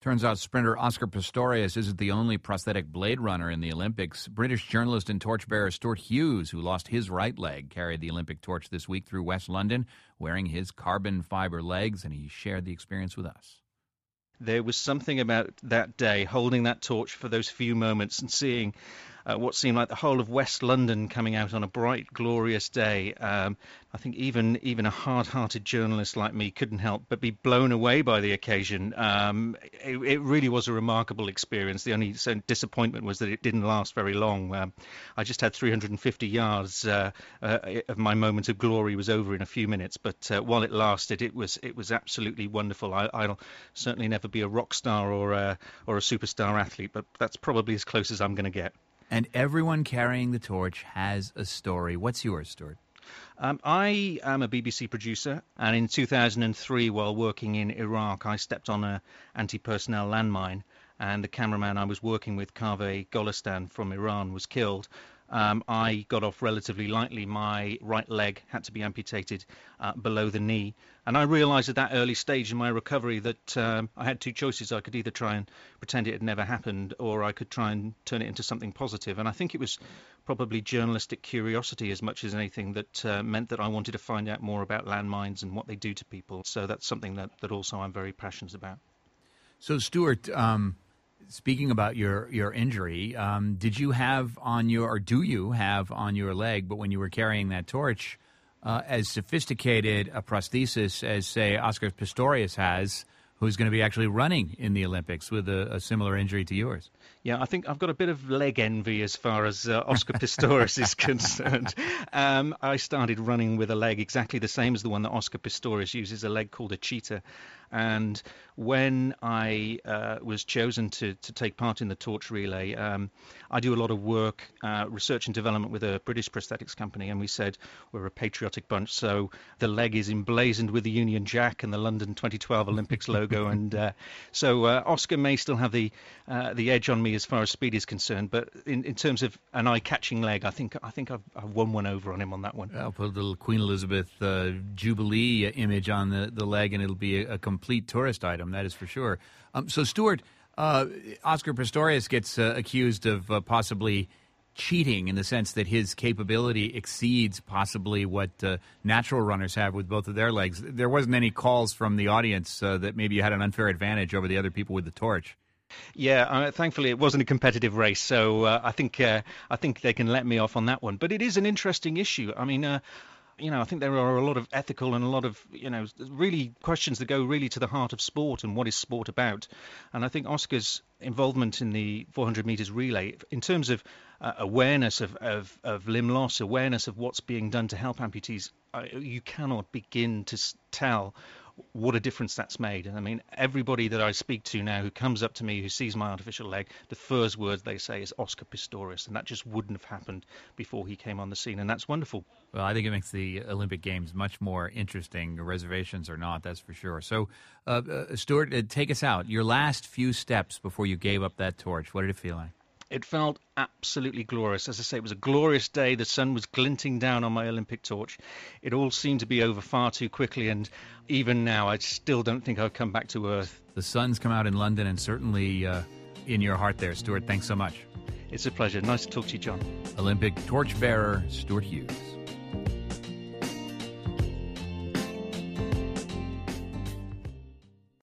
Turns out sprinter Oscar Pistorius isn't the only prosthetic blade runner in the Olympics. British journalist and torchbearer Stuart Hughes, who lost his right leg, carried the Olympic torch this week through West London wearing his carbon fiber legs, and he shared the experience with us. There was something about that day, holding that torch for those few moments and seeing uh, what seemed like the whole of West London coming out on a bright, glorious day. Um, I think even even a hard-hearted journalist like me couldn't help but be blown away by the occasion. Um, it, it, really was a remarkable experience. The only disappointment was that it didn't last very long. Um, I just had 350 yards uh, uh, of my moment of glory was over in a few minutes, but uh, while it lasted, it was it was absolutely wonderful. I, will certainly never be a rock star or a, or a superstar athlete, but that's probably as close as I'm going to get. And everyone carrying the torch has a story. What's yours, Stuart? Um, I am a BBC producer, and in 2003, while working in Iraq, I stepped on an anti-personnel landmine, and the cameraman I was working with, Kaveh Golestan from Iran, was killed. Um, I got off relatively lightly. My right leg had to be amputated uh, below the knee. And I realized at that early stage in my recovery that um, I had two choices. I could either try and pretend it had never happened, or I could try and turn it into something positive. And I think it was probably journalistic curiosity as much as anything that uh, meant that I wanted to find out more about landmines and what they do to people. So that's something that, that also I'm very passionate about. So, Stuart, um, speaking about your your injury, um, did you have on your or do you have on your leg? But when you were carrying that torch, uh, as sophisticated a prosthesis as say Oscar Pistorius has, who's going to be actually running in the Olympics with a, a, similar injury to yours. Yeah, I think I've got a bit of leg envy as far as uh, Oscar Pistorius is concerned. Um, I started running with a leg exactly the same as the one that Oscar Pistorius uses, a leg called a cheetah. And when I uh, was chosen to, to take part in the torch relay, um, I do a lot of work, uh, research and development with a British prosthetics company, and we said we're a patriotic bunch, so the leg is emblazoned with the Union Jack and the London 2012 Olympics logo, and uh, so uh, Oscar may still have the uh, the edge on me as far as speed is concerned, but in, in terms of an eye-catching leg, I think I think I've, I've won one over on him on that one. I'll put a little Queen Elizabeth uh, Jubilee image on the, the leg, and it'll be a, a complete tourist item, that is for sure. Um, so, Stuart, uh, Oscar Pistorius gets uh, accused of uh, possibly cheating in the sense that his capability exceeds possibly what uh, natural runners have with both of their legs. There wasn't any calls from the audience uh, that maybe you had an unfair advantage over the other people with the torch. Yeah, uh, thankfully it wasn't a competitive race, so uh, I think uh, I think they can let me off on that one. But it is an interesting issue. I mean, uh, you know, I think there are a lot of ethical and a lot of, you know, really questions that go really to the heart of sport and what is sport about. And I think Oscar's involvement in the 400 meters relay, in terms of uh, awareness of, of, of, limb loss, awareness of what's being done to help amputees, uh, you cannot begin to tell what a difference that's made. And I mean, everybody that I speak to now who comes up to me, who sees my artificial leg, the first words they say is Oscar Pistorius, and that just wouldn't have happened before he came on the scene, and that's wonderful. Well, I think it makes the Olympic Games much more interesting, reservations or not, that's for sure. So, uh, uh, Stuart, uh, take us out. Your last few steps before you gave up that torch, what did it feel like? It felt absolutely glorious. As I say, it was a glorious day. The sun was glinting down on my Olympic torch. It all seemed to be over far too quickly, and even now, I still don't think I've come back to Earth. The sun's come out in London, and certainly uh, in your heart there, Stuart. Thanks so much. It's a pleasure. Nice to talk to you, John. Olympic torchbearer Stuart Hughes.